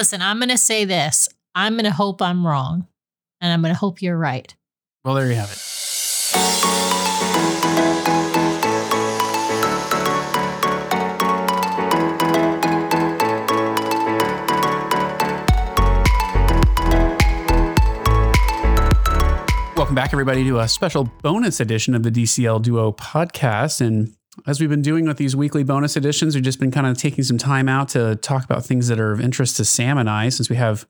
listen, I'm going to say this. I'm going to hope I'm wrong, and I'm going to hope you're right. Well, there you have it. Welcome back, everybody, to a special bonus edition of the DCL Duo podcast. And as we've been doing with these weekly bonus editions, we've just been kind of taking some time out to talk about things that are of interest to Sam and I, since we have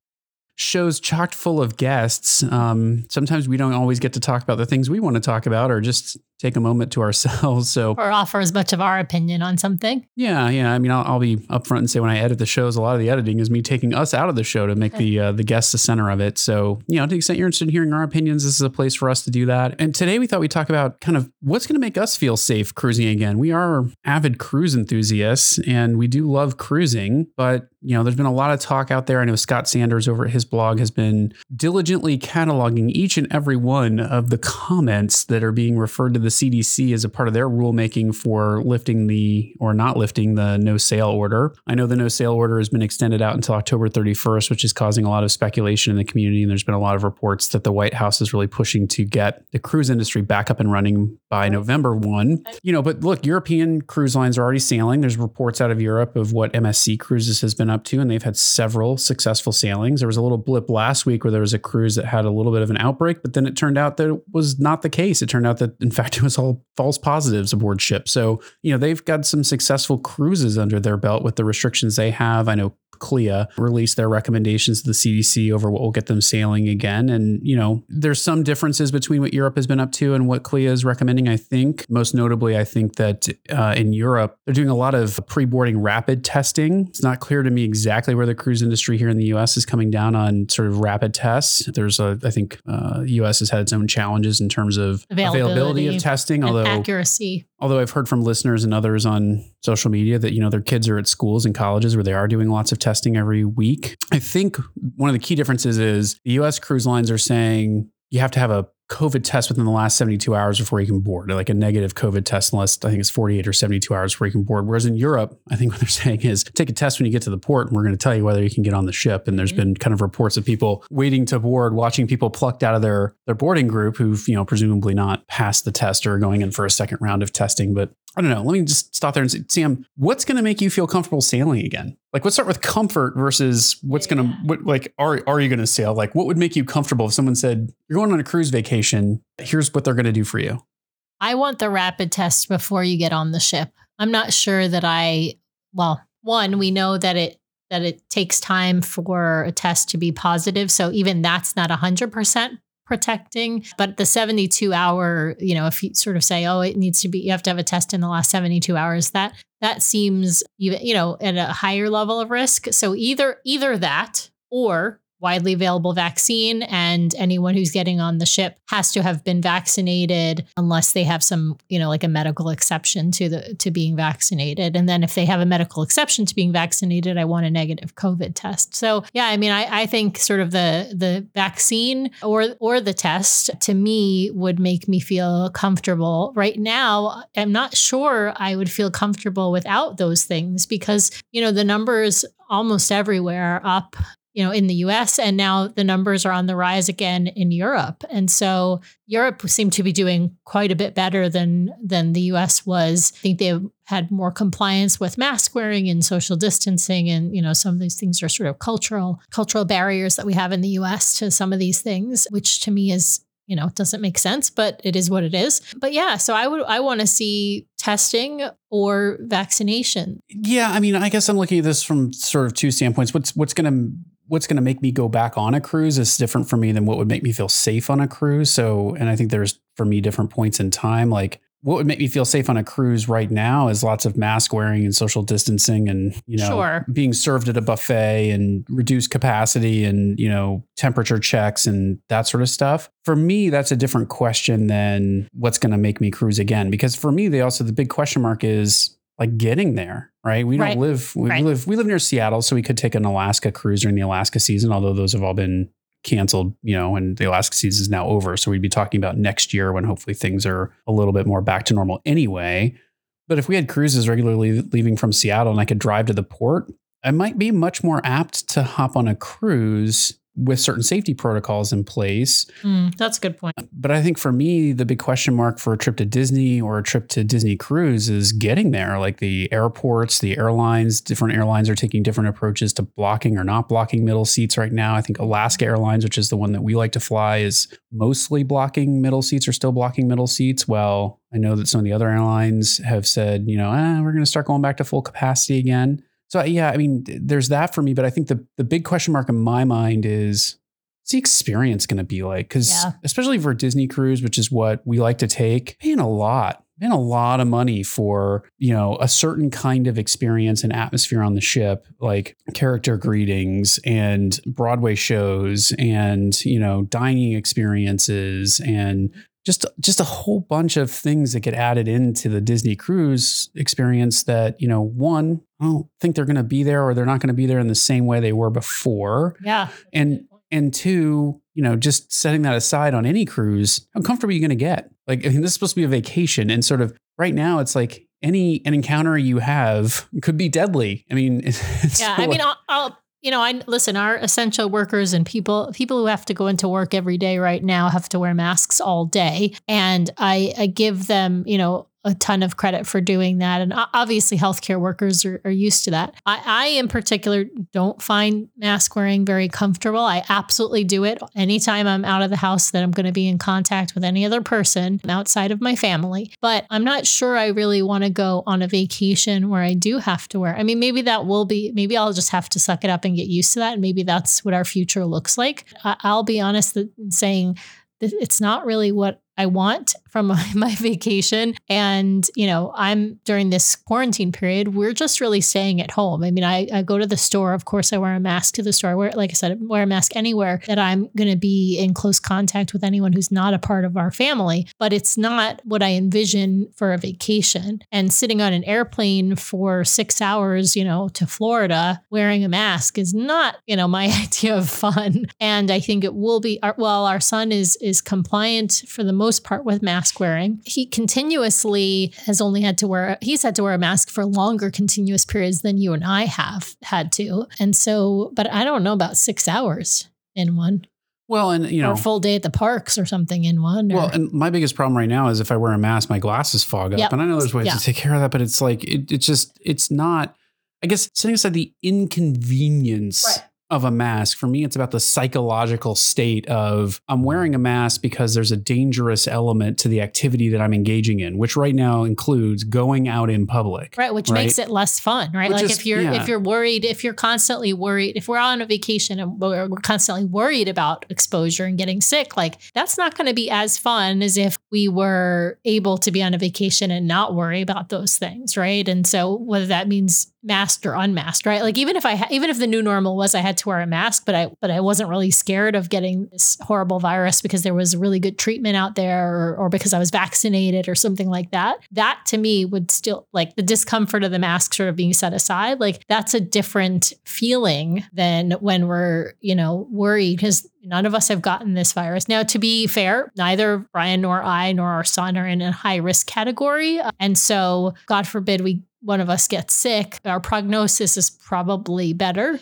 shows chocked full of guests. Um, sometimes we don't always get to talk about the things we want to talk about or just take a moment to ourselves. So, Or offer as much of our opinion on something. yeah, yeah. I mean, I'll, I'll be upfront and say when I edit the shows, a lot of the editing is me taking us out of the show to make the uh, the guests the center of it. So, you know, to the extent you're interested in hearing our opinions, this is a place for us to do that. And today we thought we'd talk about kind of what's going to make us feel safe cruising again. We are avid cruise enthusiasts and we do love cruising, but you know, there's been a lot of talk out there. I know Scott Sanders over at his blog has been diligently cataloging each and every one of the comments that are being referred to the CDC as a part of their rulemaking for lifting the or not lifting the no sail order. I know the no sail order has been extended out until October 31st, which is causing a lot of speculation in the community. And there's been a lot of reports that the White House is really pushing to get the cruise industry back up and running by November 1. You know, but look, European cruise lines are already sailing. There's reports out of Europe of what MSC Cruises has been up to, and they've had several successful sailings. There was a little blip last week where there was a cruise that had a little bit of an outbreak, but then it turned out that it was not the case. It turned out that, in fact, it was all false positives aboard ship. So, you know, they've got some successful cruises under their belt with the restrictions they have. I know CLIA released their recommendations to the CDC over what will get them sailing again. And, you know, there's some differences between what Europe has been up to and what CLIA is recommending, I think. Most notably, I think that uh, in Europe, they're doing a lot of pre boarding rapid testing. It's not clear to me exactly where the cruise industry here in the US is coming down on sort of rapid tests. There's a, I think, uh, US has had its own challenges in terms of availability, Availability of testing, although accuracy. Although I've heard from listeners and others on social media that you know their kids are at schools and colleges where they are doing lots of testing every week. I think one of the key differences is the US cruise lines are saying you have to have a COVID test within the last 72 hours before you can board, like a negative COVID test, unless I think it's 48 or 72 hours before you can board. Whereas in Europe, I think what they're saying is take a test when you get to the port and we're going to tell you whether you can get on the ship. And there's Mhm. been kind of reports of people waiting to board, watching people plucked out of their, their boarding group who've, you know, presumably not passed the test or going in for a second round of testing. But I don't know. Let me just stop there and say, Sam, um, what's going to make you feel comfortable sailing again? Like, let's start with comfort versus what's going to, what, like, are, are you going to sail? Like, what would make you comfortable if someone said, you're going on a cruise vacation? Here's what they're going to do for you. I want the rapid test before you get on the ship. I'm not sure that I well, one, we know that it that it takes time for a test to be positive. So even that's not 100% protecting, but the 72 hour, you know, if you sort of say, "Oh, it needs to be you have to have a test in the last 72 hours," that that seems you know, at a higher level of risk. So either either that or widely available vaccine and anyone who's getting on the ship has to have been vaccinated unless they have some you know like a medical exception to the to being vaccinated. And then if they have a medical exception to being vaccinated i want a negative covid test. So yeah i mean i, I think sort of the the vaccine or or the test to me would make me feel comfortable. Right now i'm not sure i would feel comfortable without those things because you know the numbers almost everywhere up you know in the US and now the numbers are on the rise again in Europe and so Europe seemed to be doing quite a bit better than than the US was I think they had more compliance with mask wearing and social distancing and you know some of these things are sort of cultural cultural barriers that we have in the US to some of these things which to me is you know, doesn't make sense, but it is what it is. But yeah, so I would I want to see testing or vaccination. Yeah, I mean, I guess I'm looking at this from sort of two standpoints. What's what's going to what's going to make me go back on a cruise is different for me than what would make me feel safe on a cruise. So, and I think there's for me different points in time. Like, what would make me feel safe on a cruise right now is lots of mask wearing and social distancing, and you know, Sure. being served at a buffet and reduced capacity, and you know, temperature checks and that sort of stuff. For me, that's a different question than what's going to make me cruise again. Because for me, they also the big question mark is like getting there, right? We don't Right. live we Right. live we live near Seattle, so we could take an Alaska cruise during the Alaska season, although those have all been canceled, you know, and the Alaska season is now over. So we'd be talking about next year when hopefully things are a little bit more back to normal anyway. But if we had cruises regularly leaving from Seattle and I could drive to the port, I might be much more apt to hop on a cruise with certain safety protocols in place. Mm, that's a good point. But I think for me, the big question mark for a trip to Disney or a trip to Disney Cruise is getting there. Like the airports, the airlines, different airlines are taking different approaches to blocking or not blocking middle seats right now. I think Alaska Airlines, which is the one that we like to fly, is mostly blocking middle seats or still blocking middle seats. Well, I know that some of the other airlines have said, you know, eh, we're going to start going back to full capacity again. So yeah, I mean, there's that for me, but I think the the big question mark in my mind is what's the experience going to be like? Because Yeah. especially for a Disney cruise, which is what we like to take, paying a lot, paying a lot of money for you know a certain kind of experience and atmosphere on the ship, like character greetings and Broadway shows and you know dining experiences and just just a whole bunch of things that get added into the Disney cruise experience that, you know, one, I don't think they're going to be there or they're not going to be there in the same way they were before. Yeah. And and two, you know, just setting that aside on any cruise, how comfortable are you going to get? Like, I mean, this is supposed to be a vacation, and sort of right now, it's like any an encounter you have could be deadly. I mean, it's yeah so i mean I'll, I'll you know i listen our essential workers and people people who have to go into work every day right now have to wear masks all day. And i i give them you know a ton of credit for doing that. And obviously healthcare workers are, are used to that. I, I in particular don't find mask wearing very comfortable. I absolutely do it anytime i'm out of the house that i'm going to be in contact with any other person outside of my family. But i'm not sure i really want to go on a vacation where i do have to wear i mean maybe that will be maybe i'll just have to suck it up and get used to that and maybe that's what our future looks like. I, i'll be honest in saying that it's not really what I want from my, my vacation. And, you know, I'm during this quarantine period, we're just really staying at home. I mean, I, I go to the store. Of course, I wear a mask to the store. I wear, like I said, I wear a mask anywhere that I'm going to be in close contact with anyone who's not a part of our family. But it's not what I envision for a vacation. And sitting on an airplane for six hours, you know, to Florida wearing a mask is not, you know, my idea of fun. And I think it will be, our, well, our son is is compliant for the most part with mask wearing. He continuously has only had to wear, he's had to wear a mask for longer continuous periods than you and I have had to. And so, but I don't know about six hours in one well, and you or know, a full day at the parks or something in one. Or, Well, and my biggest problem right now is if I wear a mask, my glasses fog up. Yep. And I know there's ways Yeah. to take care of that, but it's like it, it's just it's not. I guess setting aside the inconvenience Right. Of a mask, for me, it's about the psychological state of I'm wearing a mask because there's a dangerous element to the activity that I'm engaging in, which right now includes going out in public. Right, which Right. makes it less fun, right? Which like is- if you're yeah. if you're worried, if you're constantly worried, if we're on a vacation and we're, we're constantly worried about exposure and getting sick, like that's not going to be as fun as if we were able to be on a vacation and not worry about those things, right? And so whether that means masked or unmasked, right? Like even if I ha- even if the new normal was I had to wear a mask, but I but I wasn't really scared of getting this horrible virus because there was really good treatment out there or, or because I was vaccinated or something like that. That to me would still like the discomfort of the mask sort of being set aside. Like that's a different feeling than when we're, you know, worried because none of us have gotten this virus. Now, to be fair, neither Brian nor I nor our son are in a high risk category. Uh, and so, God forbid we one of us gets sick, our prognosis is probably better.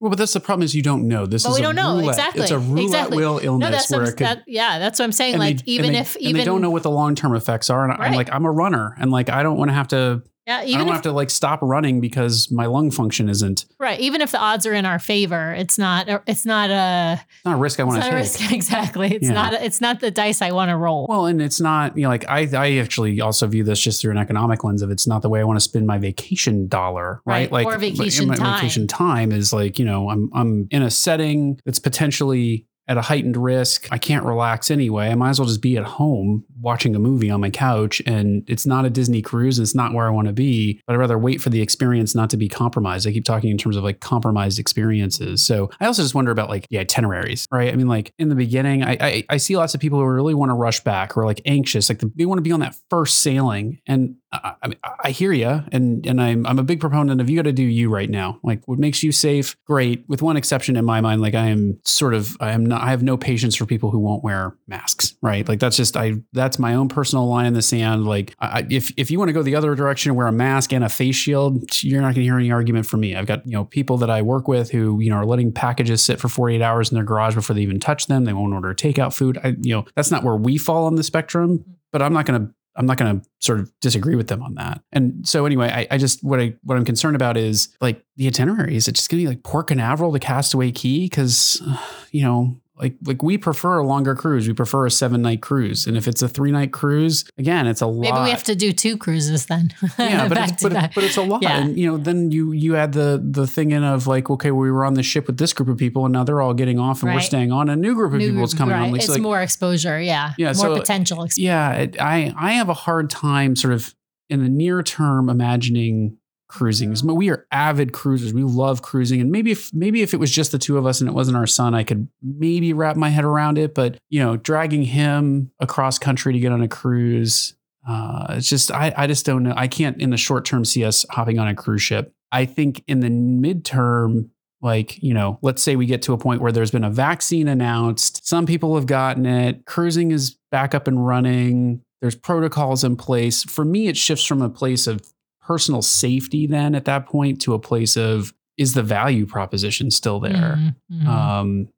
Well, but that's the problem is you don't know. This is we a don't know. roulette. Exactly. It's a roulette Exactly. wheel illness No, that's where it could that, yeah, that's what I'm saying. like they, even they- if even they don't know what the long term effects are, and I'm like I'm a runner, and like I don't want to have to. Yeah, even I don't if have to like stop running because my lung function isn't. right, even if the odds are in our favor, it's not it's not a It's not a risk I want to take. risk exactly. It's Yeah. not it's not the dice I want to roll. Well, and it's not, you know, like I, I actually also view this just through an economic lens of it's not the way I want to spend my vacation dollar, right? Right, Like or vacation my time. vacation time is like, you know, I'm I'm in a setting that's potentially at a heightened risk. I can't relax anyway. I might as well just be at home watching a movie on my couch. And it's not a Disney cruise. And it's not where I want to be, but I'd rather wait for the experience not to be compromised. I keep talking in terms of like compromised experiences. So I also just wonder about like the itineraries, right? I mean, like in the beginning, I, I, I see lots of people who really want to rush back or like anxious, like they want to be on that first sailing. And I, I mean, I hear you. And, and I'm, I'm a big proponent of you got to do you right now. Like what makes you safe, great. With one exception in my mind, like I am sort of, I am not, I have no patience for people who won't wear masks, right? Like that's just, I, that's that's my own personal line in the sand. Like, I, if if you want to go the other direction wear a mask and a face shield, you're not going to hear any argument from me. I've got you know people that I work with who you know are letting packages sit for 48 hours in their garage before they even touch them. They won't order takeout food. I, you know, that's not where we fall on the spectrum. But I'm not going to I'm not going to sort of disagree with them on that. And so anyway, I, I, just what I what I'm concerned about is like the itinerary. Is it just going to be like Port Canaveral to Castaway Cay? Because you know like like we prefer a longer cruise. We prefer a seven night cruise, and if it's a three night cruise, again, it's a lot. Maybe we have to do two cruises then. yeah, but it's, but, it, but it's a lot, Yeah. and you know, then you you add the the thing in of like, okay, we were on the ship with this group of people, and now they're all getting off, and we're staying on. A new group of New people is coming right. on. Like, It's so, like, more exposure. Yeah. Yeah, More so- potential exposure. yeah, it, I I have a hard time sort of in the near term imagining cruising. But We are avid cruisers. We love cruising, and maybe if maybe if it was just the two of us and it wasn't our son, I could maybe wrap my head around it. But you know, dragging him across country to get on a cruise, uh, it's just I I just don't know. I can't in the short term see us hopping on a cruise ship. I think in the midterm. Like, you know, let's say we get to a point where there's been a vaccine announced. Some people have gotten it. Cruising is back up and running. There's protocols in place. For me, it shifts from a place of personal safety then at that point to a place of is the value proposition still there? Mhm, mhm. Um,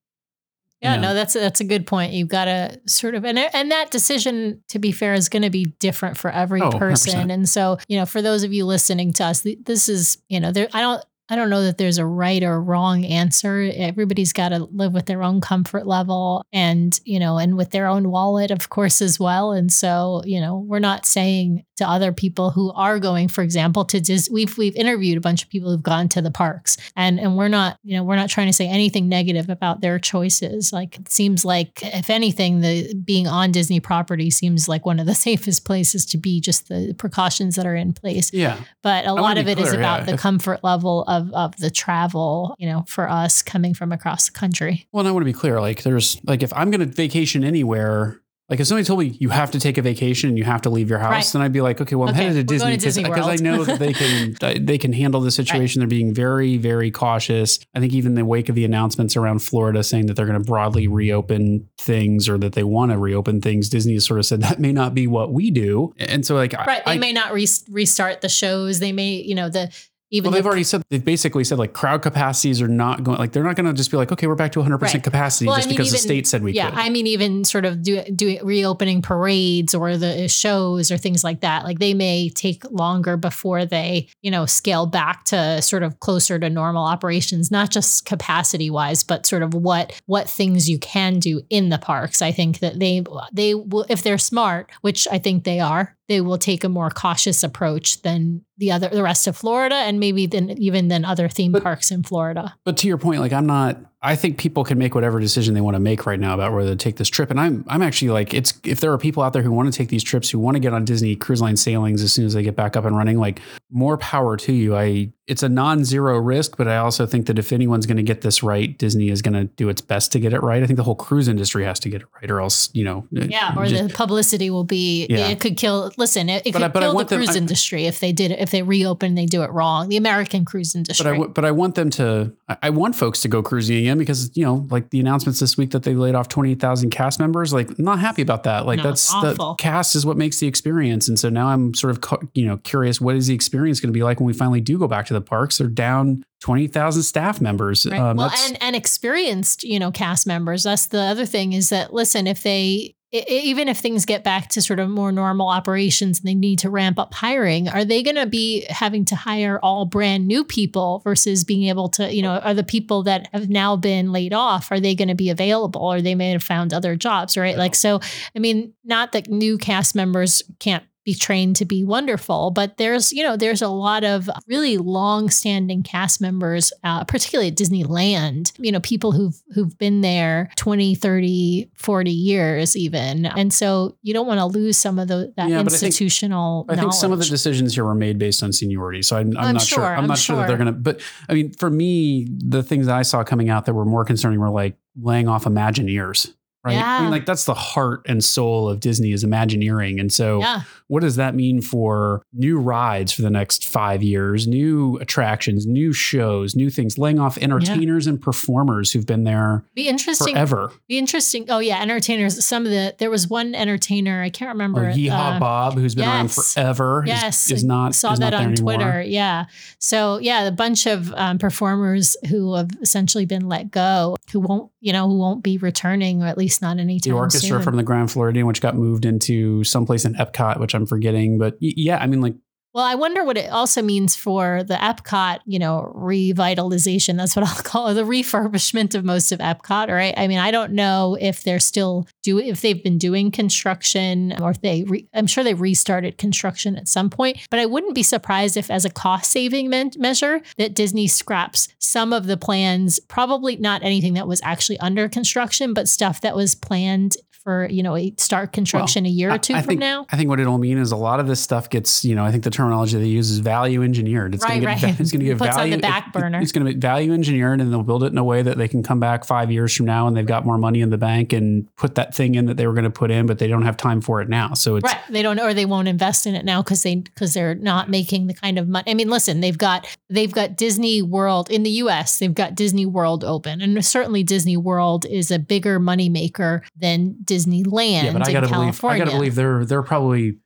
Yeah, you know. no, that's a, that's a good point. You've got to sort of and and that decision, to be fair, is going to be different for every Oh, person. 100%. And so, you know, for those of you listening to us, this is you know, there. I don't. I don't know that there's a right or wrong answer. Everybody's got to live with their own comfort level and, you know, and with their own wallet, of course, as well. And so, you know, we're not saying to other people who are going, for example, to Dis- we've we've interviewed a bunch of people who've gone to the parks, and and we're not, you know, we're not trying to say anything negative about their choices. Like it seems like, if anything, the being on Disney property seems like one of the safest places to be. Just the precautions that are in place, yeah. but a lot of it is clear, about yeah, the comfort level of of the travel. You know, for us coming from across the country. Well, and I want to be clear. Like, there's like, if I'm going to vacation anywhere, like if somebody told me you have to take a vacation and you have to leave your house, Right. then I'd be like, okay, well, I'm Okay, headed to Disney because I know that they can they can handle the situation. They're being very very cautious. I think even in the wake of the announcements around Florida saying that they're going to broadly reopen things or that they want to reopen things, Disney has sort of said that may not be what we do. And so like, I- Right. They I, may not re- restart the shows. They may, you know, the even well, they've already said they've basically said like crowd capacities are not going like they're not going to just be like okay we're back to 100 percent Right. capacity Well, I just mean, because the state said we yeah, could. Yeah, I mean, even sort of do, doing reopening parades or the uh, shows or things like that. Like they may take longer before they, you know, scale back to sort of closer to normal operations, not just capacity wise, but sort of what what things you can do in the parks. I think that they they will, if they're smart, which I think they are, they will take a more cautious approach than the other the rest of Florida and maybe then even than other theme But- parks in Florida. But to your point, like I'm not. I think people can make whatever decision they want to make right now about whether to take this trip. And I'm I'm actually like it's if there are people out there who want to take these trips, who want to get on Disney Cruise Line sailings as soon as they get back up and running, like more power to you. I it's a non-zero risk, but I also think that if anyone's going to get this right, Disney is going to do its best to get it right. I think the whole cruise industry has to get it right, or else you know. Uh, yeah, or just- the publicity will be. Yeah. It could kill. Listen, it, it But could I- but kill the want them- cruise I- industry if they did it. If they reopen, they do it wrong. The American cruise industry. But I, w- but I want them to, I- I want folks to go cruising because, you know, like the announcements this week that they laid off 28,000 cast members, like I'm not happy about that. Like No, that's the cast is what makes the experience. And so now I'm sort of, you know, curious, what is the experience going to be like when we finally do go back to the parks? They're down 20,000 staff members. Right. Um, well, and and experienced, you know, cast members. That's the other thing is that listen, if they i- i- even if things get back to sort of more normal operations and they need to ramp up hiring, are they going to be having to hire all brand new people versus being able to, you know, are the people that have now been laid off, are they going to be available or they may have found other jobs, right? Like, so, I mean, not that new cast members can't be trained to be wonderful but there's you know there's a lot of really long-standing cast members uh, particularly at disneyland you know people who've who've been there 20 30 40 years even and so you don't want to lose some of the that Yeah, but I think- institutional I think some of the decisions here were made based on seniority. So I'm, I'm, I'm not sure. sure, I'm, I'm not sure, that they're going to, but I mean, for me, the things that I saw coming out that were more concerning were like laying off Imagineers. Right? I mean, like that's the heart and soul of Disney is Imagineering. And so, Yeah. what does that mean for new rides for the next five years, new attractions, new shows, new things, laying off entertainers and performers who've been there Be interesting. forever? Be interesting. Oh yeah, entertainers. Some of the there was one entertainer I can't Oh, remember. Yeehaw uh, Bob, who's been around yes. forever, is- Yes, is, not saw is that not on anymore. Twitter. Yeah. So yeah, a bunch of um, performers who have essentially been let go, who won't, you know, who won't be returning, or at least not The orchestra soon. from the Grand Floridian, which got moved into someplace in Epcot, which I'm forgetting. But yeah, I mean, like Well, I wonder what it also means for the Epcot, you know, revitalization. That's what I'll call it, the refurbishment of most of Epcot. Right? I mean, I don't know if they're still do if they've been doing construction or if they. Re, I'm sure they restarted construction at some point, but I wouldn't be surprised if, as a cost saving me- measure, that Disney scraps some of the plans. Probably not anything that was actually under construction, but stuff that was planned for you know a start construction a year or two I from think, now. I think what it'll mean is a lot of this stuff gets, you know, I think the terminology they use is value engineered. It's Right, going to right. get, it's going to get Puts on value. the back it- burner. it's going to be value engineered and they'll build it in a way that they can come back five years from now and they've got more money in the bank and put that thing in that they were going to put in, but they don't have time for it now. So it's, Right. They don't or they won't invest in it now because they because they're not making the kind of money. I mean, listen, they've got they've got Disney World in the US, they've got Disney World open. And certainly Disney World is a bigger money maker than Disneyland yeah, but I in got to believe, I got to believe they're, they're probably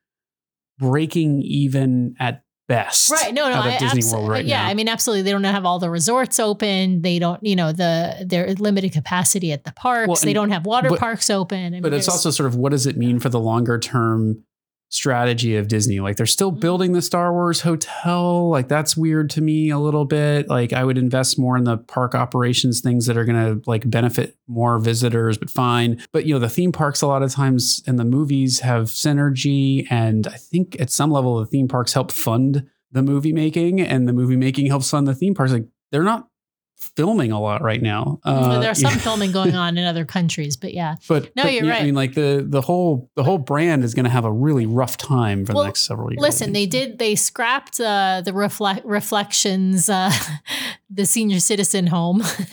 breaking even at best. Right. No, no. out of I, Disney abso- World right yeah. now. I mean, absolutely. They don't have all the resorts open. They don't, you know, the they're limited capacity at the parks. Well, they don't have water but- parks open. I mean, but it's also sort of what does it mean for the longer term strategy of Disney? Like they're still Mhm. building the Star Wars hotel. Like that's weird to me a little bit. Like I would invest more in the park operations things that are going to like benefit more visitors, but fine. But you know, the theme parks a lot of times and the movies have synergy and I think at some level the theme parks help fund the movie making and the movie making helps fund the theme parks. Like they're not filming a lot right now. Uh, there's some filming going on in other countries, but yeah. but No, but, you're yeah, I mean, like the the whole the whole brand is going to have a really rough time for Well, the next several years. Listen, they did. They scrapped uh, the reflect reflections, uh, the senior citizen home. Oh,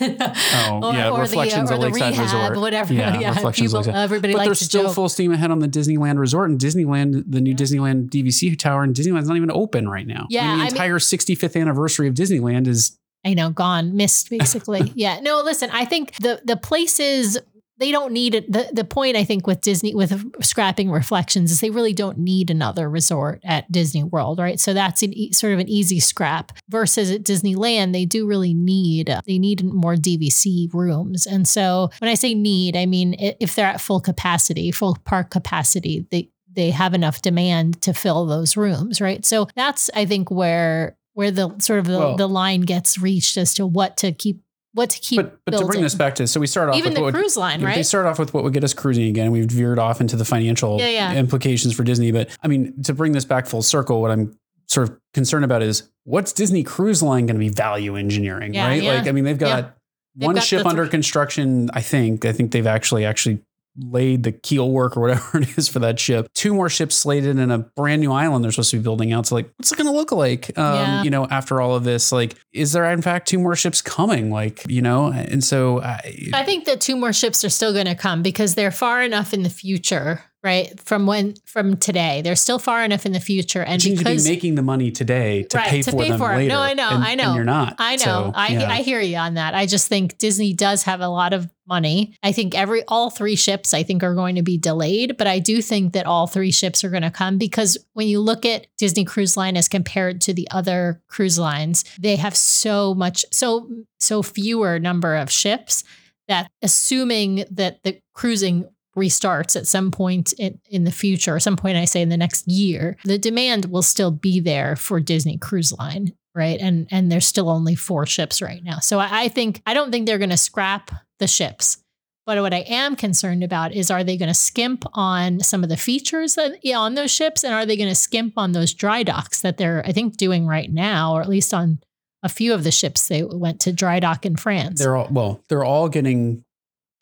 yeah, Reflections the, of or the rehab, Resort. whatever. Yeah, Yeah, Reflections people, everybody but they're still joke. full steam ahead on the Disneyland Resort and Disneyland, the new Yeah. Disneyland DVC tower, and Disneyland's not even open right now. Yeah, I mean, the I mean- entire 65th anniversary of Disneyland is I know, gone, missed, basically. yeah. No, listen. I think the the places they don't need it. The the point I think with Disney with scrapping reflections is they really don't need another resort at Disney World, right? So that's an e- sort of an easy scrap. Versus at Disneyland, they do really need uh, they need more DVC rooms. And so when I say need, I mean if they're at full capacity, full park capacity, they they have enough demand to fill those rooms, right? So that's I think where where the sort of the, Well- the line gets reached as to what to keep what to keep but but to bring this back to so we start off even with the what would- cruise line, right? They start off with what would get us cruising again. We've veered off into the financial Yeah, yeah. implications for Disney. But I mean, to bring this back full circle, what I'm sort of concerned about is what's Disney Cruise Line going to be value engineering, Yeah, right? Like, I mean, they've got. They've one got ship under construction. I think. I think they've actually actually laid the keel work or whatever it is for that ship. Two more ships slated in a brand new island they're supposed to be building out. So like, what's it going to look like? Um, Yeah. You know, after all of this, like, is there in fact two more ships coming? Like, you know, and so I, I think that two more ships are still going to come because they're far enough in the future, right? From when from today, they're still far enough in the future, and you need be because making the money today to Right, pay to for pay them for later. No, I know, and- I know. you're not. I know. So, I yeah. I hear you on that. I just think Disney does have a lot of money. I think every all three ships I think are going to be delayed, but I do think that all three ships are going to come because when you look at Disney Cruise Line as compared to the other cruise lines, they have so much so so fewer number of ships that assuming that the cruising restarts at some point in, in the future, some point I say in the next year, the demand will still be there for Disney Cruise Line, right? And and there's still only four ships right now. So I, I think I don't think they're gonna scrap the ships. But what I am concerned about is are they going to skimp on some of the features that yeah, on those ships and are they going to skimp on those dry docks that they're I think doing right now or at least on a few of the ships they went to dry dock in France. They're all well, they're all getting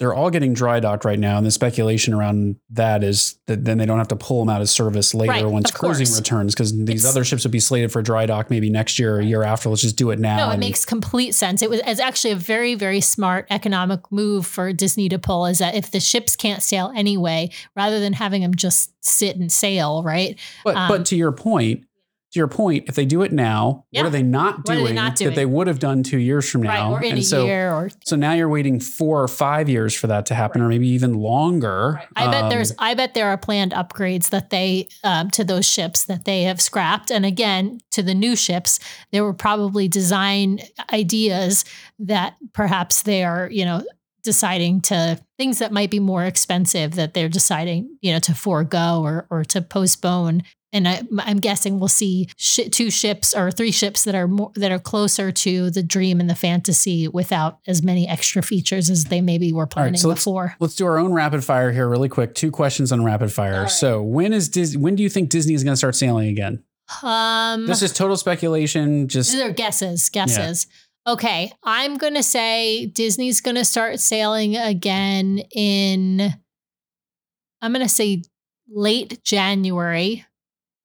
they're all getting dry docked right now, and the speculation around that is that then they don't have to pull them out of service later Right, once cruising course. returns because these It's- other ships would be slated for dry dock maybe next year or a year after. Let's just do it now. No, it and- makes complete sense. It was it's actually a very, very smart economic move for Disney to pull is that if the ships can't sail anyway, rather than having them just sit and sail, right? But Um, but to your point, to your point, if they do it now, Yeah. what are they not are they doing that they would have done two years from right. now? Or in and a so year or so now you're waiting four or five years for that to happen, or maybe even longer. I bet Um, there's I bet there are planned upgrades that they um, to those ships that they have scrapped. And again, to the new ships, there were probably design ideas that perhaps they are, you know, deciding to things that might be more expensive that they're deciding, you know, to forego or or to postpone. And I, I'm guessing we'll see shi two ships or three ships that are more that are closer to the dream and the fantasy without as many extra features as they maybe were planning so let's- before. Let's do our own rapid fire here, really quick. Two questions on rapid fire. Right. So when is Dis- when do you think Disney is going to start sailing again? Um, This is total speculation. Just These are guesses, guesses. Okay, I'm going to say Disney's going to start sailing again in, I'm going to say late January.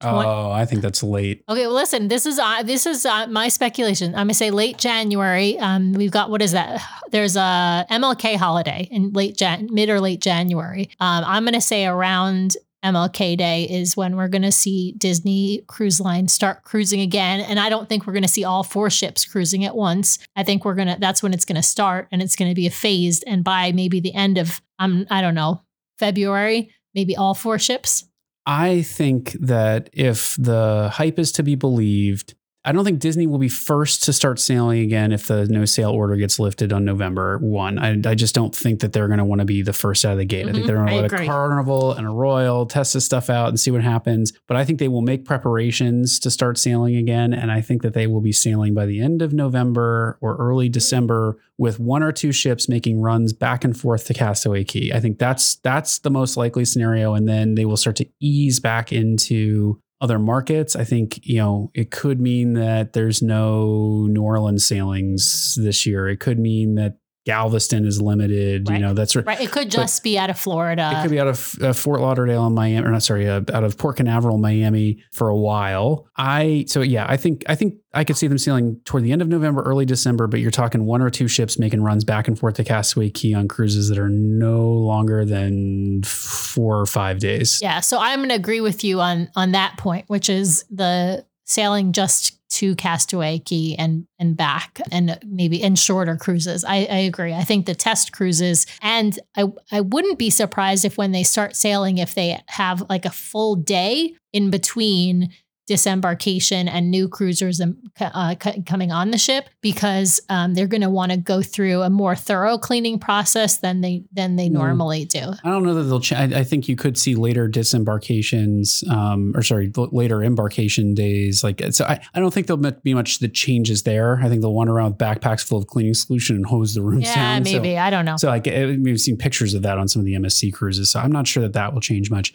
Oh, I think that's late. Okay, well, listen, this is uh, this is uh, my speculation. I'm gonna say late January. Um, we've got what is that? There's a MLK holiday in late Jan, mid or late January. Um, I'm gonna say around MLK Day is when we're gonna see Disney Cruise Line start cruising again. And I don't think we're gonna see all four ships cruising at once. I think we're gonna that's when it's gonna start, and it's gonna be a phased. And by maybe the end of—I um, I don't know February, maybe all four ships. I think that if the hype is to be believed, I don't think Disney will be first to start sailing again if the no sail order gets lifted on November 1. I, I just don't think that they're going to want to be the first out of the gate. I think Mhm, they're going to let agree. a Carnival and a Royal test this stuff out and see what happens. But I think they will make preparations to start sailing again. And I think that they will be sailing by the end of November or early December with one or two ships making runs back and forth to Castaway Cay. I think that's that's the most likely scenario. And then they will start to ease back into other markets. I think, you know, it could mean that there's no New Orleans sailings this year. It could mean that Galveston is limited. Right. You know, that's Right. It could just be out of Florida. it could be out of uh, Fort Lauderdale and Miami, or not sorry, uh, out of Port Canaveral, Miami for a while. I so yeah, I think I think I could see them sailing toward the end of November, early December. But you're talking one or two ships making runs back and forth to Castaway Cay on cruises that are no longer than four or five days. Yeah, so I'm going to agree with you on on that point, which is the sailing just to Castaway Cay and and back, and maybe in shorter cruises. I, I agree. I think the test cruises, and I I wouldn't be surprised if when they start sailing, if they have like a full day in between disembarkation and new cruisers uh, coming on the ship because um, they're going to want to go through a more thorough cleaning process than they than they Mm. normally do. I don't know that they'll. Ch- I, I think you could see later disembarkations, um, or sorry, later embarkation days. Like so, I, I don't think there'll be much that changes there. I think they'll wander around with backpacks full of cleaning solution and hose the rooms Yeah, down. So- maybe I don't know. So like we've seen pictures of that on some of the MSC cruises. So I'm not sure that that will change much.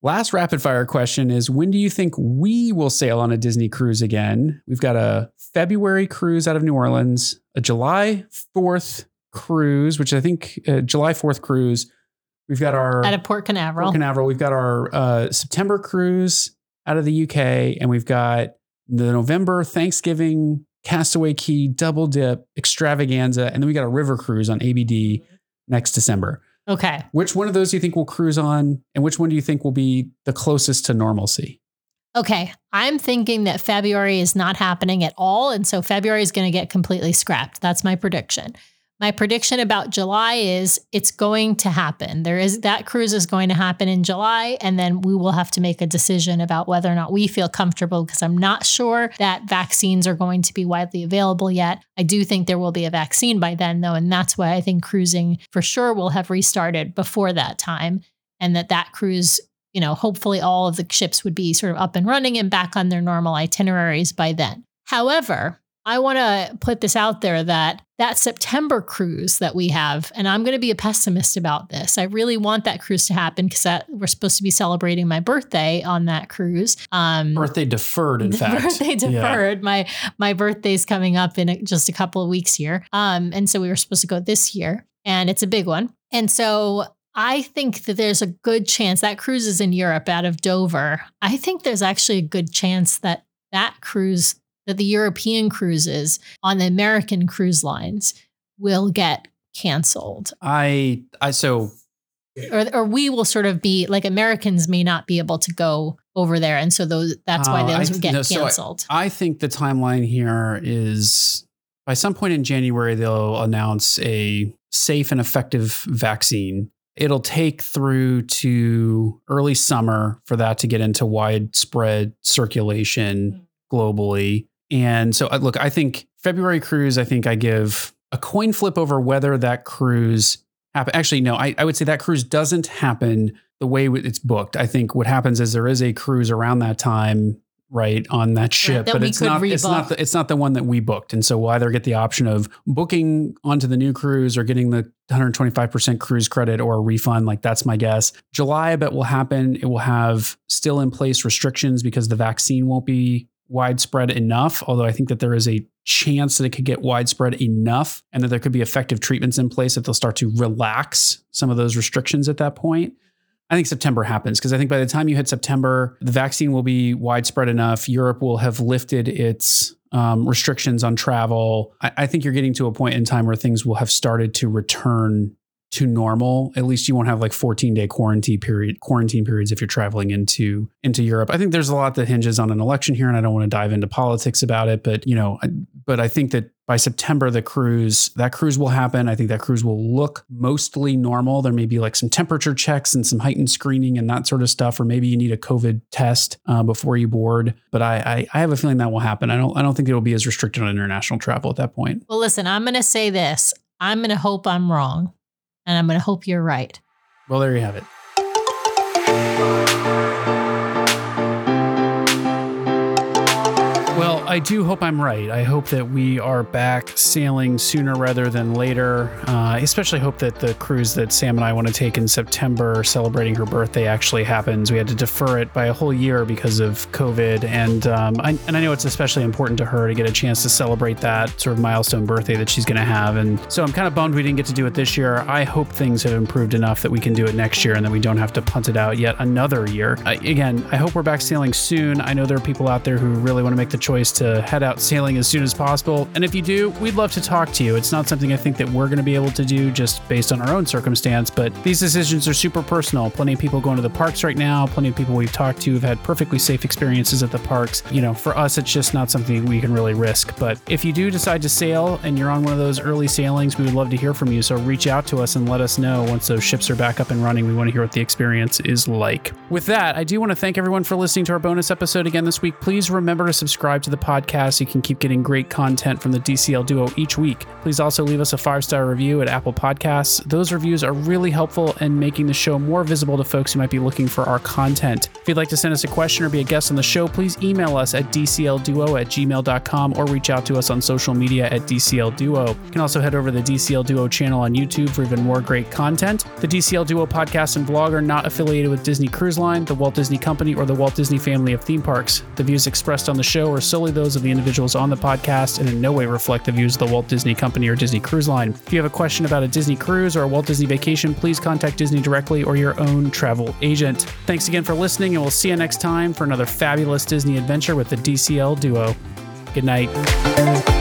Last rapid fire question is when do you think we will sail on a Disney cruise again? We've got a February cruise out of New Orleans, a July 4th cruise, which I think uh, July 4th cruise. We've got our Out of Port Canaveral. Port Canaveral. We've got our uh, September cruise out of the UK, and we've got the November Thanksgiving Castaway Cay double dip extravaganza, and then we got a river cruise on ABD next December. Okay. Which one of those do you think we'll cruise on, and which one do you think will be the closest to normalcy? Okay. I'm thinking that February is not happening at all. And so February is going to get completely scrapped. That's my prediction. My prediction about July is it's going to happen. There is that cruise is going to happen in July, and then we will have to make a decision about whether or not we feel comfortable because I'm not sure that vaccines are going to be widely available yet. I do think there will be a vaccine by then, though, and that's why I think cruising for sure will have restarted before that time, and that that cruise you know, hopefully all of the ships would be sort of up and running and back on their normal itineraries by then. However, I want to put this out there that that September cruise that we have, and I'm going to be a pessimist about this. I really want that cruise to happen because we're supposed to be celebrating my birthday on that cruise. Um, Birthday deferred, in fact. birthday Yeah. deferred. My my birthday's coming up in a- just a couple of weeks here. Um, and so we were supposed to go this year, and it's a big one. And so I think that there's a good chance that cruise is in Europe out of Dover. I think there's actually a good chance that that cruise, that the European cruises on the American cruise lines will get canceled. I I so or, or we will sort of be like Americans may not be able to go over there, and so those that's why Uh, those th- would get no, so I- canceled. I think the timeline here is by some point in January, they'll announce a safe and effective vaccine. It'll take through to early summer for that to get into widespread circulation globally. And so, uh, look, I think February cruise, I think I give a coin flip over whether that cruise happen. Actually, no, I, I would say that cruise doesn't happen the way it's booked. I think what happens is there is a cruise around that time, right, on that ship, that but it's not. It's not. The, it's not the one that we booked, and so we'll either get the option of booking onto the new cruise or getting the 125% cruise credit or a refund. Like that's my guess. July, I bet will happen. It will have still in place restrictions because the vaccine won't be widespread enough. Although I think that there is a chance that it could get widespread enough and that there could be effective treatments in place that they'll start to relax some of those restrictions at that point. I think September happens because I think by the time you hit September, the vaccine will be widespread enough. Europe will have lifted its um, restrictions on travel. I, I think you're getting to a point in time where things will have started to return to normal. At least you won't have like 14 day quarantine period quarantine periods if you're traveling into into Europe. I think there's a lot that hinges on an election here, and I don't want to dive into politics about it. But you know, I, but I think that by September the cruise that cruise will happen. I think that cruise will look mostly normal. There may be like some temperature checks and some heightened screening and that sort of stuff, or maybe you need a COVID test uh, before you board. But I, I I have a feeling that will happen. I don't I don't think it'll be as restricted on international travel at that point. Well, listen, I'm going to say this. I'm going to hope I'm wrong, and I'm going to hope you're right. Well, there you have it. Well, I do hope I'm right. I hope that we are back sailing sooner rather than later. Uh, I especially hope that the cruise that Sam and I want to take in September, celebrating her birthday, actually happens. We had to defer it by a whole year because of COVID, and um, I, and I know it's especially important to her to get a chance to celebrate that sort of milestone birthday that she's going to have. And so I'm kind of bummed we didn't get to do it this year. I hope things have improved enough that we can do it next year and that we don't have to punt it out yet another year. I, again, I hope we're back sailing soon. I know there are people out there who really want to make the choice to head out sailing as soon as possible. And if you do, we'd love to talk to you. It's not something I think that we're going to be able to do just based on our own circumstance, but these decisions are super personal. Plenty of people going to the parks right now, plenty of people we've talked to have had perfectly safe experiences at the parks. You know, for us, it's just not something we can really risk. But if you do decide to sail and you're on one of those early sailings, we would love to hear from you. So reach out to us and let us know once those ships are back up and running. We want to hear what the experience is like. With that, I do want to thank everyone for listening to our bonus episode again this week. Please remember to subscribe to the podcast so you can keep getting great content from the DCL Duo each week. Please also leave us a five star review at Apple Podcasts. Those reviews are really helpful in making the show more visible to folks who might be looking for our content. If you'd like to send us a question or be a guest on the show, please email us at dclduo at gmail.com or reach out to us on social media at DCL Duo. You can also head over to the DCL Duo channel on YouTube for even more great content. The DCL Duo podcast and blog are not affiliated with Disney Cruise Line, the Walt Disney Company, or the Walt Disney family of theme parks. The views expressed on the show are solely those of the individuals on the podcast and in no way reflect the views of the Walt Disney Company or Disney Cruise Line. If you have a question about a Disney cruise or a Walt Disney vacation, please contact Disney directly or your own travel agent. Thanks again for listening, and we'll see you next time for another fabulous Disney adventure with the DCL Duo. Good night.